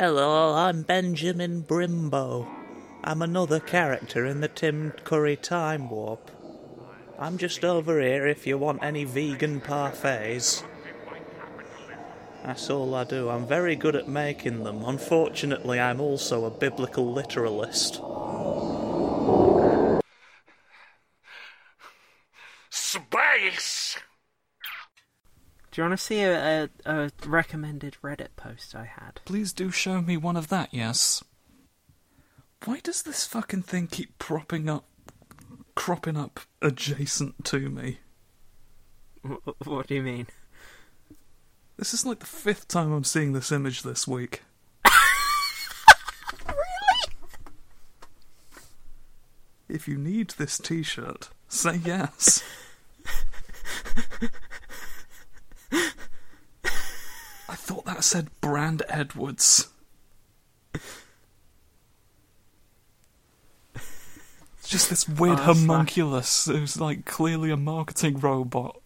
Hello, I'm Benjamin Brimbo. I'm another character in the Tim Curry Time Warp. I'm just over here if you want any vegan parfaits. That's all I do. I'm very good at making them. Unfortunately, I'm also a biblical literalist. Space! Do you want to see a, a, a recommended Reddit post I had? Please do show me one of that, yes. Why does this fucking thing keep propping up, cropping up adjacent to me? Wh- What do you mean? This is like the fifth time I'm seeing this image this week. Really? If you need this t shirt, say yes. I thought that said Brand Edwards. It's just this weird Oh, like- homunculus who's like clearly a marketing robot.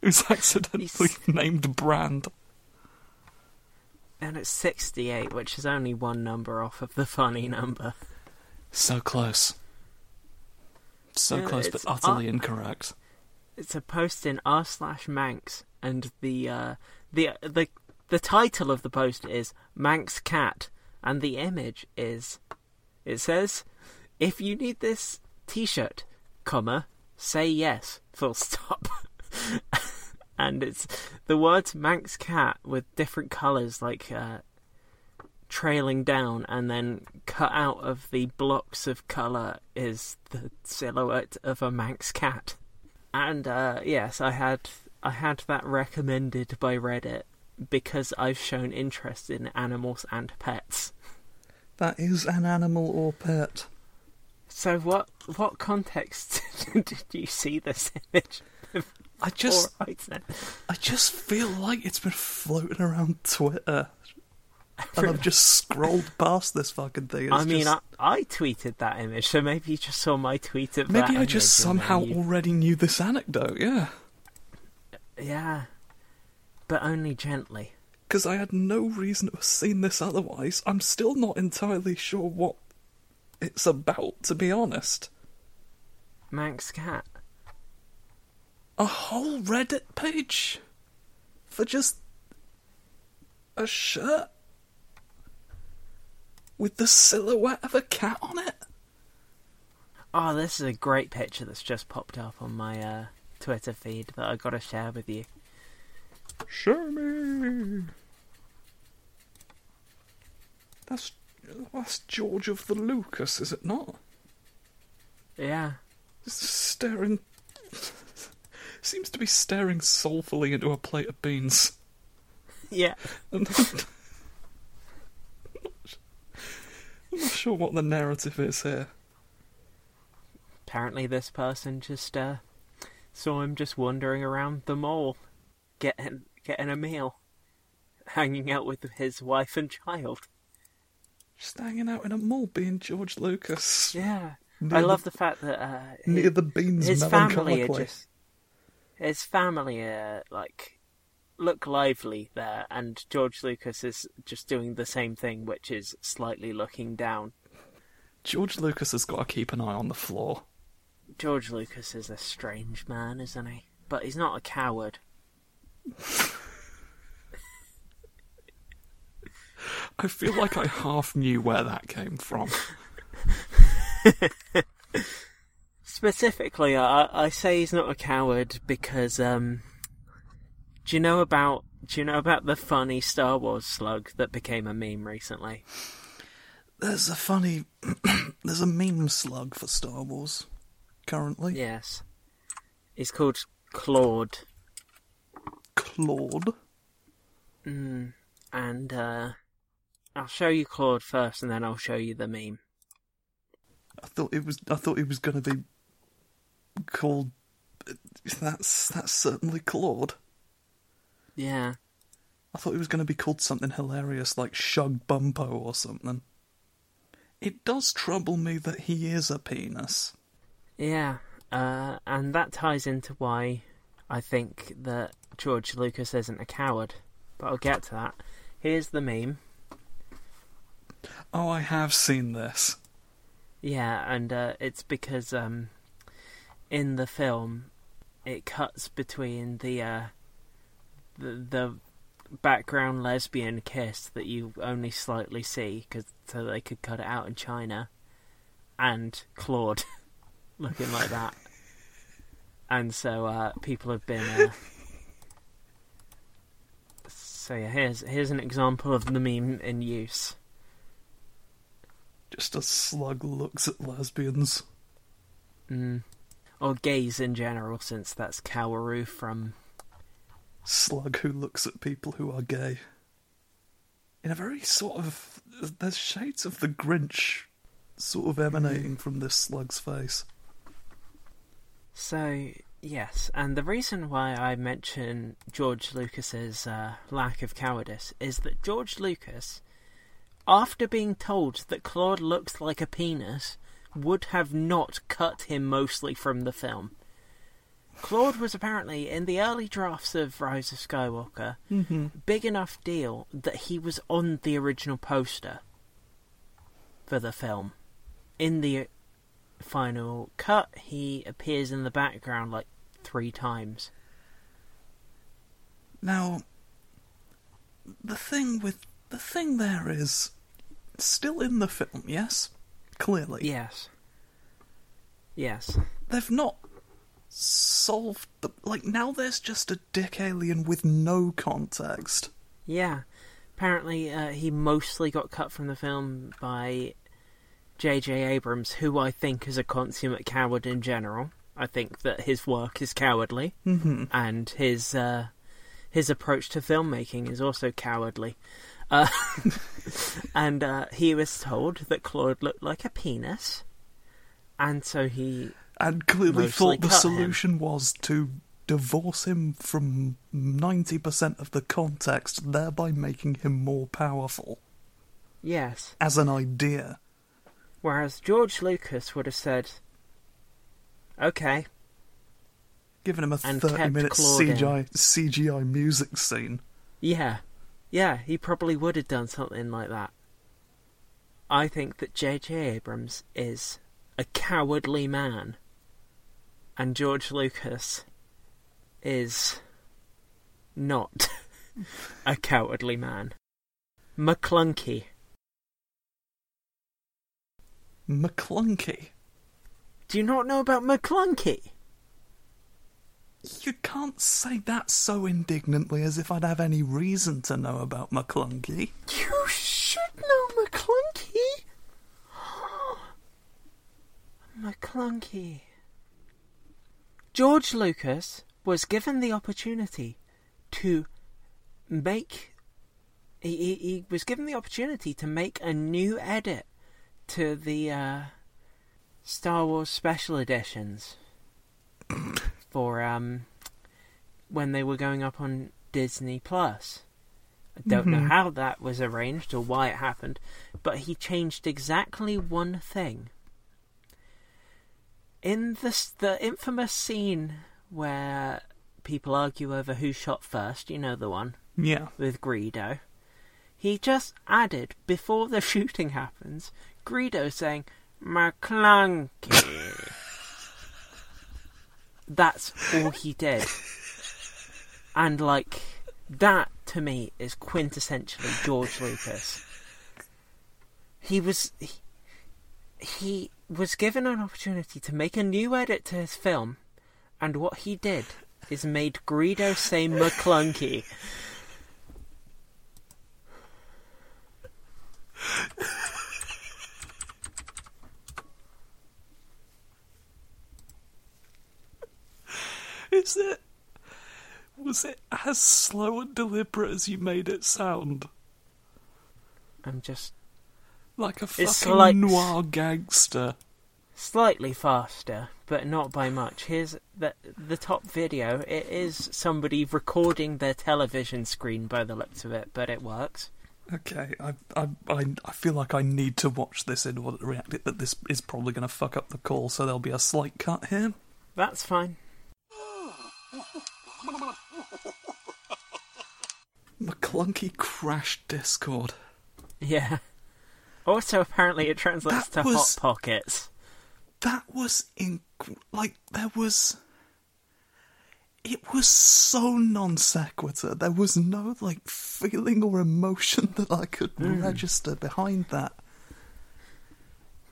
who's accidentally He's- named Brand. And it's 68, which is only one number off of the funny number. So close. So Yeah, close, but utterly uh, incorrect. It's a post in r slash Manx, and the uh, the the the title of the post is Manx Cat, and the image is it says, "If you need this T-shirt, comma, say yes." Full stop. and it's the words Manx Cat with different colours, like uh, trailing down, and then cut out of the blocks of colour is the silhouette of a Manx cat. And uh, yes, I had I had that recommended by Reddit because I've shown interest in animals and pets. That is an animal or pet. So what what context did you see this image? I just, right. I just feel like it's been floating around Twitter, and I've just scrolled past this fucking thing. It's I mean, just- I, I tweeted that image, so maybe you just saw my tweet of that maybe I just somehow you- already knew this anecdote. Yeah, yeah, but only gently. because I had no reason to have seen this otherwise. I'm still not entirely sure what it's about, to be honest. Manx cat. A whole Reddit page for just a shirt with the silhouette of a cat on it. Oh, this is a great picture that's just popped up on my uh, Twitter feed that I got to share with you. Show me. That's that's George of the Lucas, is it not? Yeah. Just staring. Seems to be staring soulfully into a plate of beans. Yeah. And I'm not sure what the narrative is here. Apparently, this person just uh, saw him just wandering around the mall, getting getting a meal, hanging out with his wife and child. Just hanging out in a mall, being George Lucas. Yeah. Near I love the fact that uh, Near his, the beans his family are just his family are like look lively there, and George Lucas is just doing the same thing, which is slightly looking down. George Lucas has got to keep an eye on the floor. George Lucas is a strange man, isn't he? But he's not a coward. I feel like I half knew where that came from. Specifically, I, I say he's not a coward because um, do you know about do you know about the funny Star Wars slug that became a meme recently? There's a funny. there's a meme slug for Star Wars currently. Yes, he's called Klaud, Klaud. mm, and uh, I'll show you Klaud first, and then I'll show you the meme. I thought it was. I thought it was going to be called. That's that's certainly Klaud. Yeah, I thought it was going to be called something hilarious like Shug Bumpo or something. It does trouble me that he is a penis. Yeah, uh, and that ties into why I think that George Lucas isn't a coward. But I'll get to that. here's the meme. Oh, I have seen this. Yeah, and uh, it's because um, in the film, it cuts between the uh, the, the background lesbian kiss that you only slightly see, cause, so they could cut it out in China, and Klaud looking like that. And so uh, people have been. Uh... So yeah, here's here's an example of the meme in use. Just a slug looks at lesbians. Mm. Or gays in general, since that's Kaworu from. Slug who looks at people who are gay. In a very sort of. There's shades of the Grinch sort of emanating from this slug's face. So, yes, and the reason why I mention George Lucas's uh, lack of cowardice is that George Lucas, after being told that Klaud looks like a penis, would have not cut him mostly from the film. Klaud was apparently in the early drafts of Rise of Skywalker, big enough deal that he was on the original poster for the film. In the final cut, he appears in the background like three times. Now, the thing with the thing there is still in the film, yes, clearly Yes. Yes. they've not solved the like now. There's just a dick alien with no context. Yeah. Apparently, uh, he mostly got cut from the film by J.J. Abrams, who I think is a consummate coward in general. I think that his work is cowardly, Mm-hmm. and his uh, his approach to filmmaking is also cowardly. Uh, and uh, he was told that Klaud looked like a penis, and so he And clearly thought the cut him. solution was to divorce him from ninety percent of the context, thereby making him more powerful yes. as an idea. Whereas George Lucas would have said, "Okay, Giving him a 30 minute CGI CGI music scene. Yeah. Yeah, he probably would have done something like that. I think that J.J. Abrams is a cowardly man. And George Lucas is not a cowardly man. Maclunkey. Maclunkey. Do you not know about Maclunkey? You can't say that so indignantly as if I'd have any reason to know about Maclunkey. You should know Maclunkey. Maclunkey. George Lucas was given the opportunity to make. He, he, he was given the opportunity to make a new edit to the uh, Star Wars special editions for um, when they were going up on Disney Plus. I don't know how that was arranged or why it happened, but he changed exactly one thing. In the the infamous scene where people argue over who shot first, you know the one Yeah. with Greedo. He just added before the shooting happens, Greedo saying Maclunkey. That's all he did. And like that to me is quintessentially George Lucas. He was he, he was given an opportunity to make a new edit to his film, and what he did is made Greedo say Maclunkey. Is it. Was it as slow and deliberate as you made it sound? I'm just Like a fucking like- noir gangster. slightly faster, but not by much. Here's the the top video. It is somebody recording their television screen by the looks of it, but it works. Okay, I, I, I, I feel like I need to watch this in order to react it, that this is probably going to fuck up the call, so there'll be a slight cut here. That's fine. Maclunkey crashed Discord. Yeah. Also, apparently, it translates That to was- hot pockets. That was in like there was. It was so non sequitur. There was no like feeling or emotion that I could hmm. register behind that.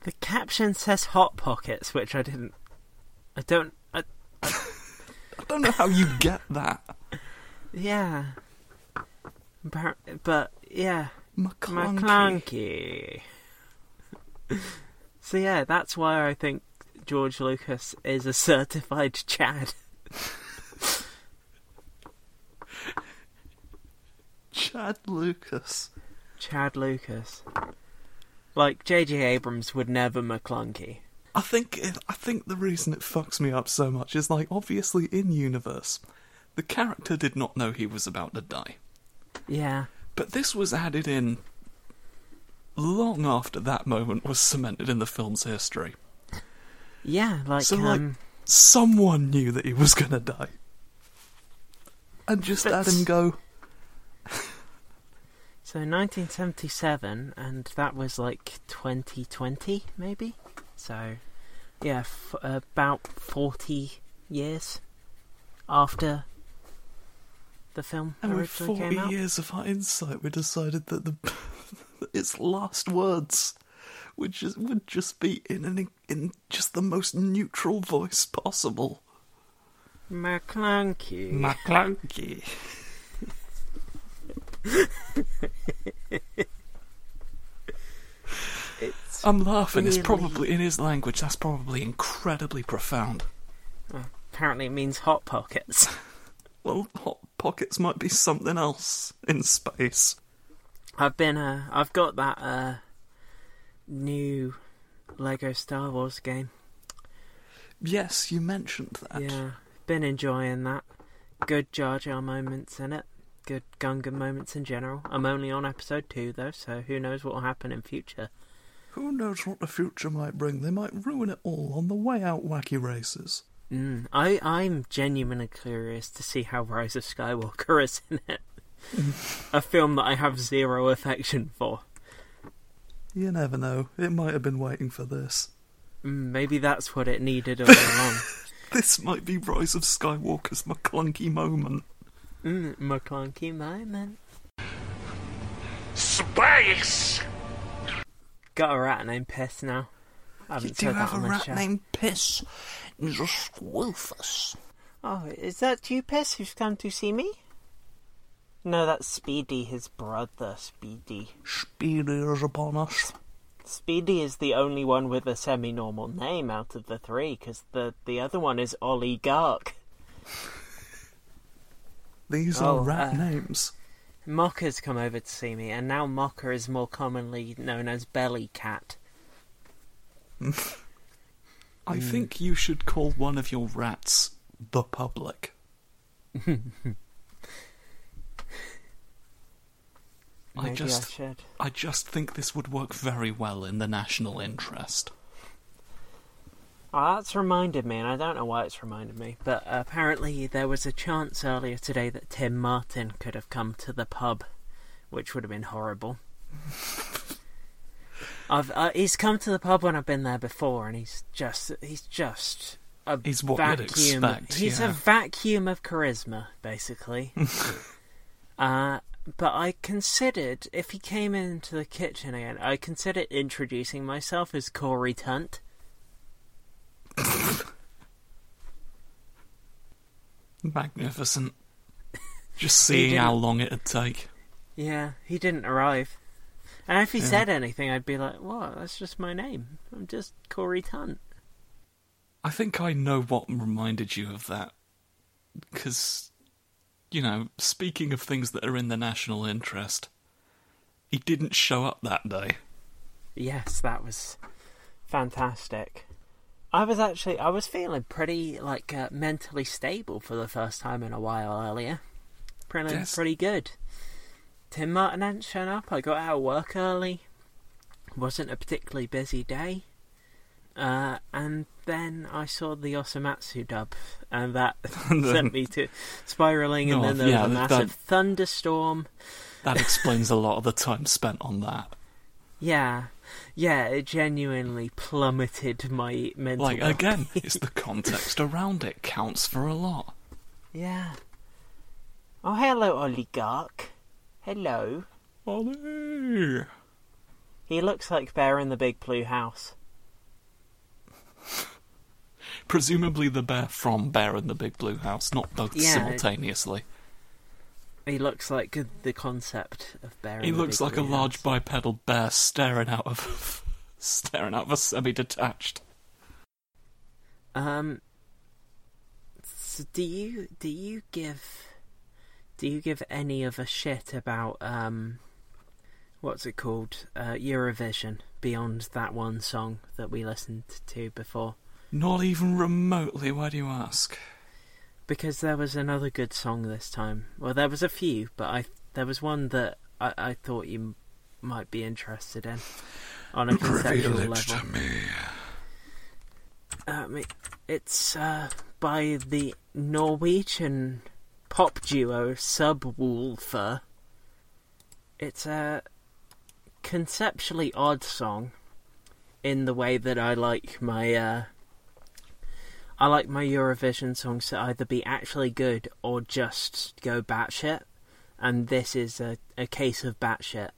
The caption says hot pockets, which I didn't. I don't. I, I don't know how you get that. yeah. But, but yeah, Maclunkey. Maclunkey. so yeah, that's why I think George Lucas is a certified Chad. Chad Lucas. Chad Lucas. Like J.J. Abrams would never Maclunkey. I think it, I think the reason it fucks me up so much is like obviously in universe, the character did not know he was about to die, Yeah. but this was added in long after that moment was cemented in the film's history. Yeah, like So, like, um, Someone knew that he was gonna die, and just But- had him go. so 1977, and that was like 2020, maybe. So, yeah, f- about 40 years after the film And with originally forty came out. years of hindsight, we decided that the its last words would just would just be in an in just the most neutral voice possible. Maclunkey. Maclunkey. I'm laughing. It's probably in his language. That's probably incredibly profound. apparently it means hot pockets. Well, hot pockets might be something else in space. I've been uh I've got that uh new Lego Star Wars game. Yes, you mentioned that. Yeah, been enjoying that. Good Jar Jar moments in it. Good Gungan moments in general. I'm only on episode two though, so who knows what will happen in future. Who knows what the future might bring? They might ruin it all on the way out wacky races. Mm, I I'm genuinely curious to see how Rise of Skywalker is in it. A film that I have zero affection for. You never know. It might have been waiting for this. Mm, maybe that's what it needed all along. This might be Rise of Skywalker's Maclunkey moment. mm, Maclunkey moment. Space! Got a rat named Piss now. I haven't You do have a rat show. named Piss. Just Wolfus. Oh, is that you, Piss, who's come to see me? No, that's Speedy, his brother, Speedy. Speedy is upon us. Speedy is the only one with a semi-normal name out of the three, because the, the other one is Oligarch. These Oh, are rat uh, names. Mocker's come over to see me, and now Mocker is more commonly known as Belly Cat. I hmm. think you should call one of your rats the public. I just, I. I just think this would work very well in the national interest. Oh, that's reminded me, and I don't know why it's reminded me, but apparently there was a chance earlier today that Tim Martin could have come to the pub, which would have been horrible. I've uh, he's come to the pub when I've been there before, and he's just he's just a He's what vacuum. expect, he's yeah. a vacuum of charisma, basically. uh, but I considered if he came into the kitchen again, I considered introducing myself as Corey Tunt. Magnificent. Just seeing how long it'd take. Yeah, he didn't arrive. And if he Yeah. said anything, I'd be like, "What? That's just my name. I'm just Corey Tunt." I think I know what reminded you of that. Because, you know, speaking of things that are in the national interest, he didn't show up that day. Yes, that was fantastic. I was actually, I was feeling pretty like uh, mentally stable for the first time in a while earlier. Pretty, Yes. pretty good. Tim Martin hadn't shown up. I got out of work early. Wasn't a particularly busy day. Uh, and then I saw the Osomatsu dub, and that sent me to spiraling. And then there was yeah, a that- massive thunderstorm. That explains a lot of the time spent on that. Yeah, yeah, it genuinely plummeted my mental. Like again, it's the context around it counts for a lot. Yeah. Oh, hello, oligarch. Hello. Ollie. He looks like Bear in the Big Blue House. Presumably the bear from Bear in the Big Blue House, not both Yeah. simultaneously. He looks like the concept of Bear. in He looks like a Blue large bipedal bear staring out of staring out of a semi-detached. Um. So do you do you give do you give any of a shit about um what's it called uh, Eurovision beyond that one song that we listened to before? Not even remotely. Why do you ask? Because there was another good song this time. Well, there was a few, but I there was one that I, I thought you might be interested in on a conceptual level. me. I mean, it's uh, by the Norwegian pop duo Subwoolfer. It's a conceptually odd song in the way that I like my uh, I like my Eurovision songs to either be actually good or just go batshit, and this is a, a case of batshit.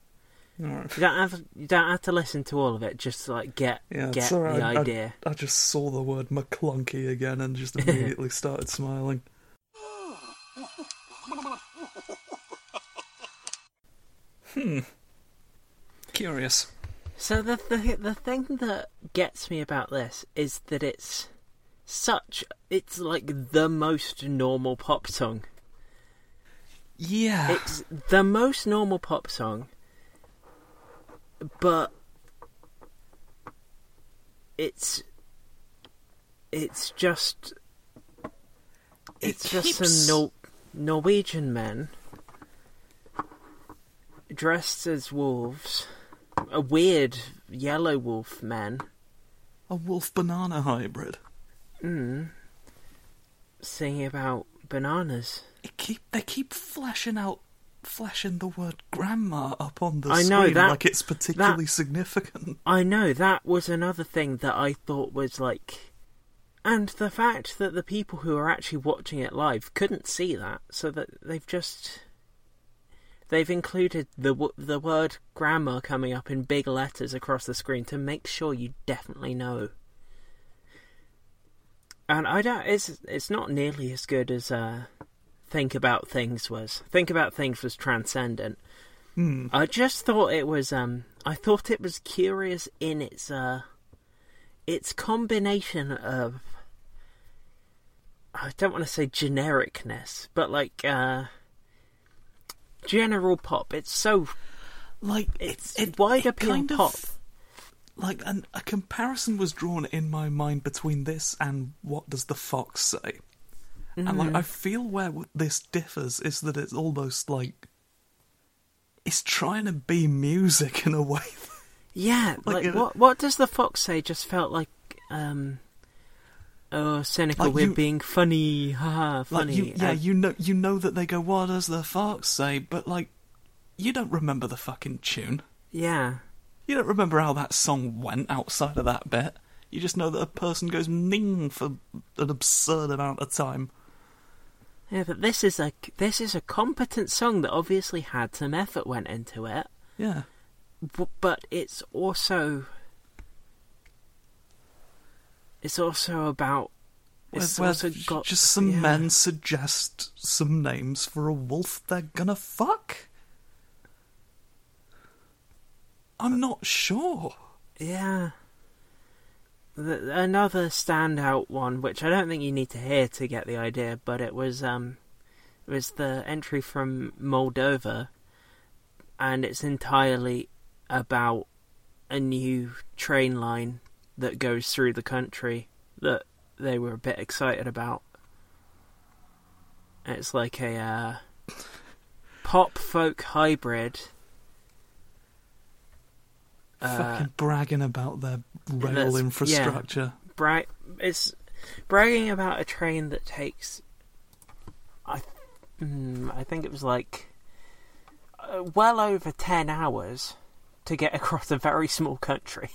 You don't have you don't have to listen to all of it. Just like get Yeah, get the I- idea. I just saw the word Maclunkey again and just immediately started smiling. Hmm. Curious. So the, the the thing that gets me about this is that it's such it's like the most normal pop song. Yeah. It's the most normal pop song, but it's it's just it's just keeps- some Nor- Norwegian men dressed as wolves, a weird yellow wolf man, a wolf banana hybrid. mm, singing about bananas. It keep they keep flashing out flashing the word grandma up on the I know, screen that- like it's particularly significant. I know that was another thing that I thought was like, and the fact that the people who are actually watching it live couldn't see that, so that they've just they've included the w- the word grammar coming up in big letters across the screen to make sure you definitely know. And I don't. It's it's not nearly as good as uh, Think About Things was. Think About Things was transcendent. Hmm. I just thought it was um I thought it was curious in its uh its combination of I don't want to say genericness, but like uh general pop. It's so Like it's it, wide it appeal kind of- pop. like an, a comparison was drawn in my mind between this and what does the fox say and Mm-hmm. like i feel where this differs is that it's almost like it's trying to be music in a way Yeah, Like, like, what what does the fox say just felt like um oh cynical Like we're you- being funny, haha, like funny. you yeah Uh, you know you know that they go what does the fox say but like you don't remember the fucking tune yeah. you don't remember how that song went outside of that bit you just know that a person goes ning for an absurd amount of time Yeah, but this is a this is a competent song that obviously had some effort went into it. yeah B- but it's also it's also about it's where, also got just some yeah. men suggest some names for a wolf they're gonna fuck. I'm not sure. yeah the, another standout one which i don't think you need to hear to get the idea but it was um it was the entry from moldova and it's entirely about a new train line that goes through the country that they were a bit excited about. It's like a uh, pop folk hybrid. Uh, Fucking bragging about their rail that's- yeah. infrastructure. bra- it's bragging about a train that takes I mm, I think it was like uh, well over 10 hours to get across a very small country.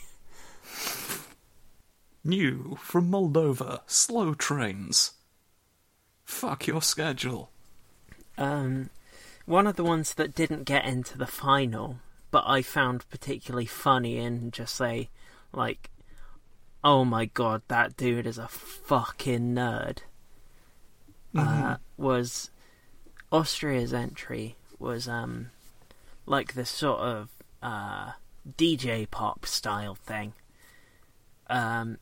New from Moldova, slow trains. Fuck your schedule. Um, one of the ones that didn't get into the final, but I found particularly funny and just say, like, oh my god, that dude is a fucking nerd, uh, was Austria's entry was um like this sort of uh DJ pop style thing um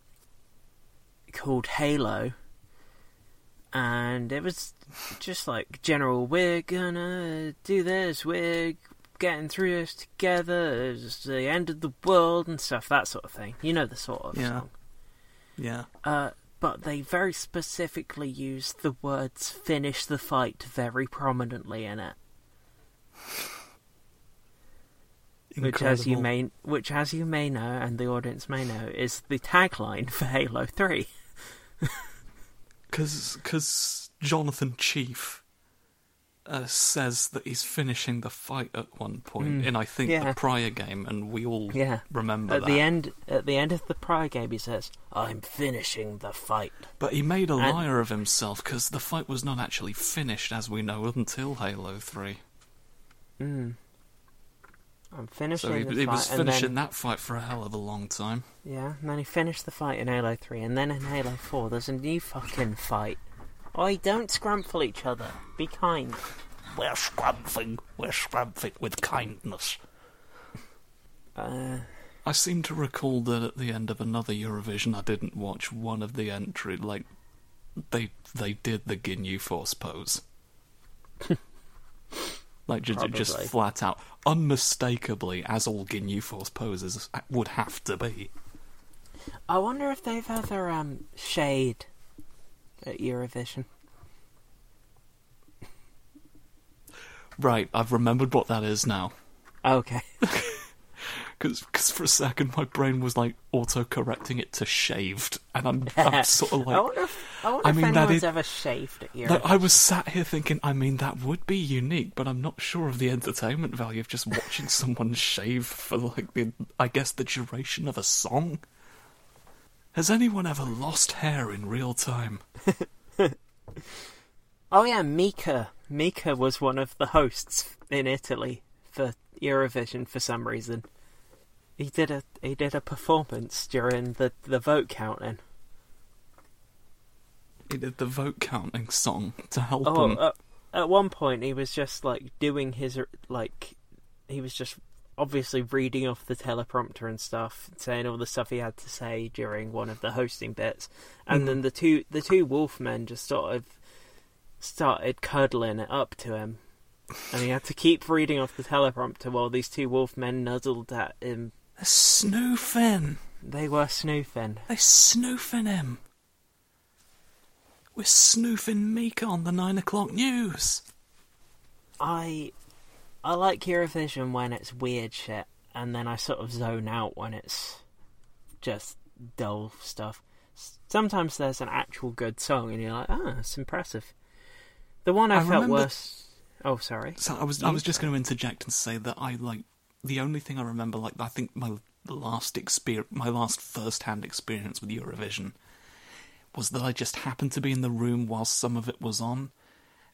called Halo. And it was just like general we're gonna do this. We're getting through this together. It's the end of the world and stuff that sort of thing. You know the sort of Yeah. song. Yeah. uh, but they very specifically used the words "finish the fight" very prominently in it, which, as you may, which as you may know, and the audience may know, is the tagline for Halo Three. Because cause Jonathan Chief uh, says that he's finishing the fight at one point in, I think, yeah. the prior game, and we all Yeah. remember At that. the end, at the end of the prior game, he says, "I'm finishing the fight." But he made a And- liar of himself because the fight was not actually finished, as we know, until Halo 3. Mm. I'm finishing So he, the he fight, was finishing then, that fight for a hell of a long time. Yeah, and then he finished the fight in Halo 3, and then in Halo 4, there's a new fucking fight. Oi, don't scrumple each other. Be kind. We're scrumping, we're scrumping with kindness. Uh, I seem to recall that at the end of another Eurovision, I didn't watch one of the entry. Like they they did the Ginyu Force pose, like just, just flat out, unmistakably, as all Ginyu Force poses would have to be. I wonder if they've ever um, shade at Eurovision. Right, I've remembered what that is now. Okay. Because for a second my brain was like auto correcting it to shaved, and I'm, I'm sort of like. I wonder if, I wonder I if mean, that anyone's is- ever shaved at Eurovision. Like, I was sat here thinking, I mean, that would be unique, but I'm not sure of the entertainment value of just watching someone shave for, like, the, I guess, the duration of a song. Has anyone ever lost hair in real time? Oh yeah, Mika. Mika was one of the hosts in Italy for Eurovision for some reason. He did a he did a performance during the the vote counting. He did the vote counting song to help Oh, him. uh, at one point he was just like doing his like he was just obviously reading off the teleprompter and stuff, saying all the stuff he had to say during one of the hosting bits, and then the two the two wolfmen just sort of started cuddling it up to him, and he had to keep reading off the teleprompter while these two wolfmen nuzzled at him. They're snoofing. They were snoofing. They're snoofing him. We're snoofing Mika on the nine o'clock news. I I like Eurovision when it's weird shit, and then I sort of zone out when it's just dull stuff. Sometimes there's an actual good song, and you're like, ah, it's impressive. The one I, I felt remember- worse. Oh, sorry. So I was I was just going to interject and say that I like the only thing I remember like I think my last experience my last first hand experience with Eurovision was that I just happened to be in the room while some of it was on,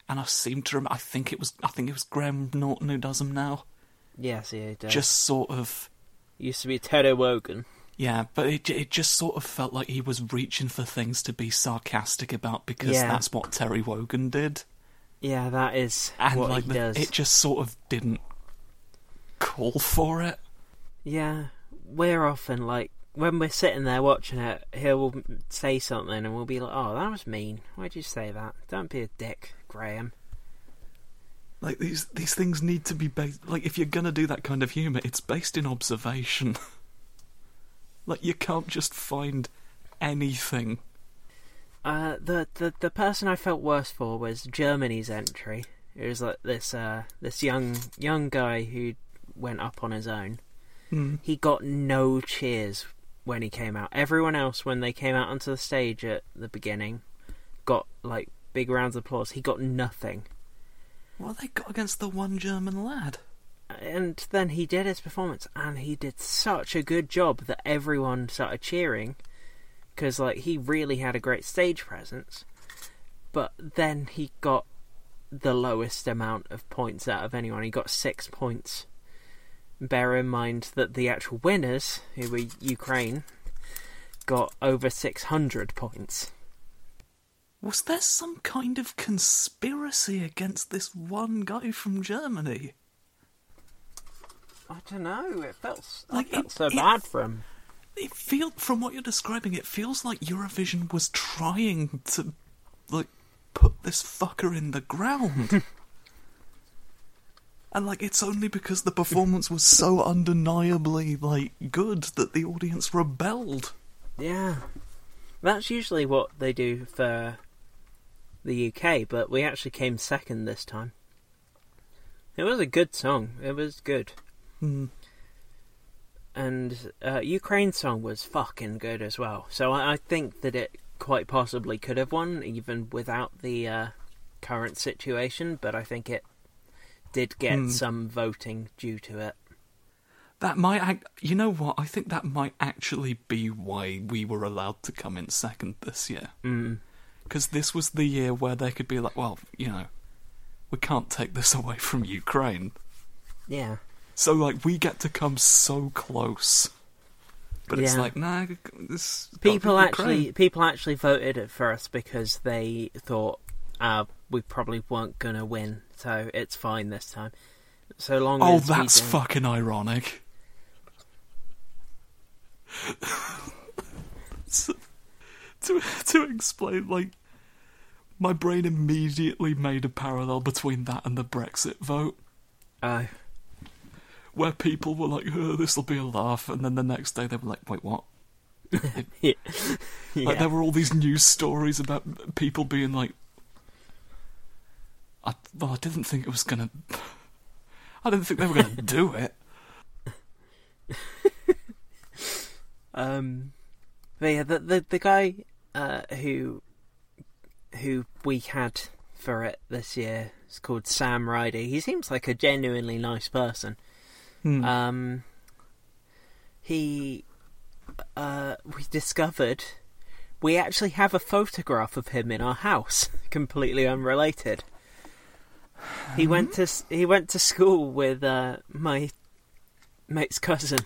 and I seem to remember. I think it was I think it was Graham Norton who does them now. Yes, yeah, it does. Just sort of used to be Terry Wogan. yeah, but it it just sort of felt like he was reaching for things to be sarcastic about because Yeah. that's what Terry Wogan did. Yeah, that is and what like he the- does. it just sort of didn't call for it. Yeah, we're often like when we're sitting there watching it, he'll say something and we'll be like, "Oh, that was mean. Why'd you say that? Don't be a dick, Graham." Like these these things need to be based. Like if you're gonna do that kind of humor, it's based in observation. like you can't just find anything. Uh, the, the the person I felt worse for was Germany's entry. It was like this uh this young young guy who went up on his own. Hmm. He got no cheers when he came out. Everyone else, when they came out onto the stage at the beginning, got like big rounds of applause. He got nothing. What they got against the one German lad? and then he did his performance, and he did such a good job that everyone started cheering because like he really had a great stage presence. But then he got the lowest amount of points out of anyone. He got six points. Bear in mind that the actual winners, who were Ukraine, got over 600 points. Was there some kind of conspiracy against this one guy from Germany? I don't know. It felt, Like, felt it- so it- bad for him. It feel from what you're describing, it feels like Eurovision was trying to like put this fucker in the ground. and like it's only because the performance was so undeniably like good that the audience rebelled. Yeah. That's usually what they do for the UK, but we actually came second this time. It was a good song. It was good. Hmm. And uh, Ukraine's song was fucking good as well. So I, I think that it quite possibly could have won, even without the uh, current situation, but I think it did get Hmm. some voting due to it. That might, act, you know what? I think that might actually be why we were allowed to come in second this year. Mm. Because this was the year where they could be like, well, you know, we can't take this away from Ukraine. Yeah. So, like, we get to come so close. But it's like, nah, this. people actually people actually voted it for us because they thought uh, we probably weren't gonna win, so it's fine this time. So long Oh, as that's fucking ironic. So- to to explain, like, my brain immediately made a parallel between that and the Brexit vote. Oh, where people were like, oh, this will be a laugh, and then the next day they were like, wait, what? yeah. Like, there were all these news stories about people being like, I, well, I didn't think it was gonna. I didn't think they were gonna do it. Um, but yeah, the the the guy uh, who who we had for it this year is called Sam Ryder. He seems like a genuinely nice person. Hmm. Um, he, uh, we discovered we actually have a photograph of him in our house, completely unrelated. He went to he went to school with uh, my mate's cousin,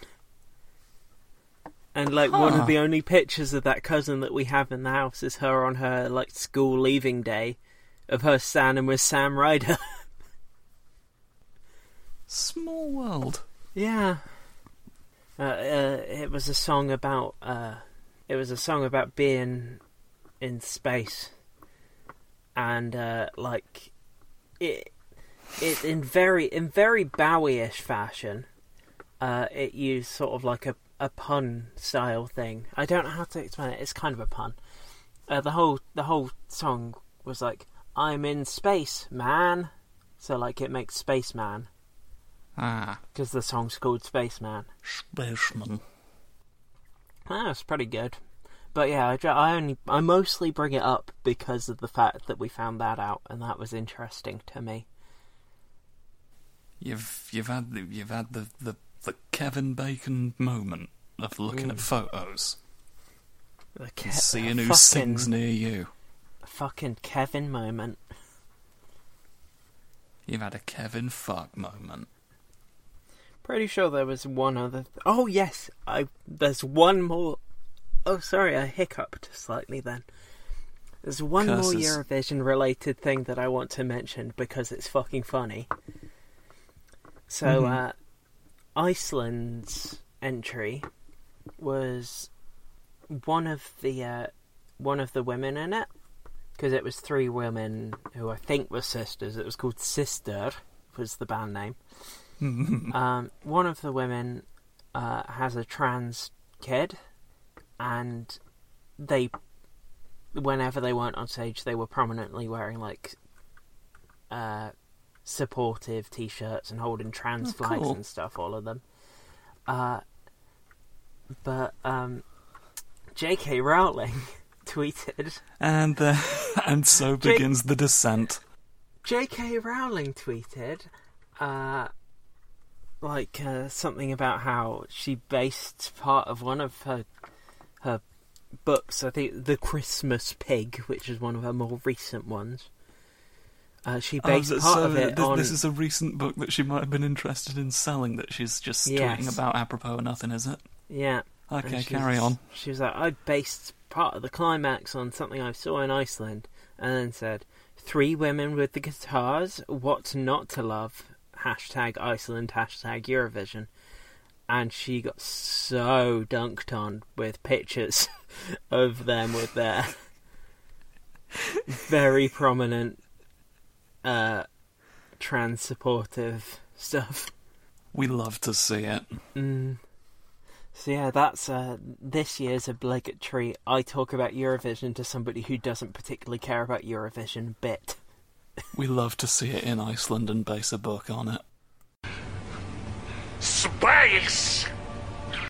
and like one Huh. of the only pictures of that cousin that we have in the house is her on her like school leaving day, of her standing with Sam Ryder. Small world. Yeah. Uh, uh, it was a song about. Uh, it was a song about being in space, and uh, like it, it in very in very Bowie-ish fashion. Uh, it used sort of like a a pun style thing. I don't know how to explain it. It's kind of a pun. Uh, the whole the whole song was like, "I'm in space, man." So like it makes spaceman Ah, because the song's called Spaceman. spaceman. Ah, it's pretty good. But yeah, I, I only I mostly bring it up because of the fact that we found that out, and that was interesting to me. You've you've had the, you've had the, the the Kevin Bacon moment of looking at mm. photos, The Ke- seeing who fucking, sings near you. fucking Kevin moment. You've had a Kevin fuck moment. Pretty sure there was one other. Th- oh yes, I. There's one more. Oh, sorry, I hiccuped slightly then. There's one more Eurovision related thing that I want to mention because it's fucking funny. So, Mhm. uh, Iceland's entry was one of the uh, one of the women in it because it was three women who I think were sisters. It was called Sister was the band name. Um, one of the women uh, has a trans kid, and they, whenever they weren't on stage, they were prominently wearing like uh, supportive T-shirts and holding trans Oh, flags cool. and stuff. All of them. Uh, but um, J.K. Rowling tweeted. And uh, and so begins the descent. J.K. Rowling tweeted, uh, like uh, something about how she based part of one of her her books. I think the Christmas Pig, which is one of her more recent ones. Uh, she based Oh, part so of it this, on. this is a recent book that she might have been interested in selling that she's just Yes. tweeting about apropos of nothing, is it? Yeah. Okay, carry on. She was like, I based part of the climax on something I saw in Iceland, and then said, Three women with the guitars, what not to love, hashtag Iceland, hashtag Eurovision. And she got so dunked on with pictures of them with their very prominent uh, trans supportive stuff. We love to see it. Mm. So yeah, that's uh, this year's obligatory. I talk about Eurovision to somebody who doesn't particularly care about Eurovision bit. We love to see it in Iceland and base a book on it. Space!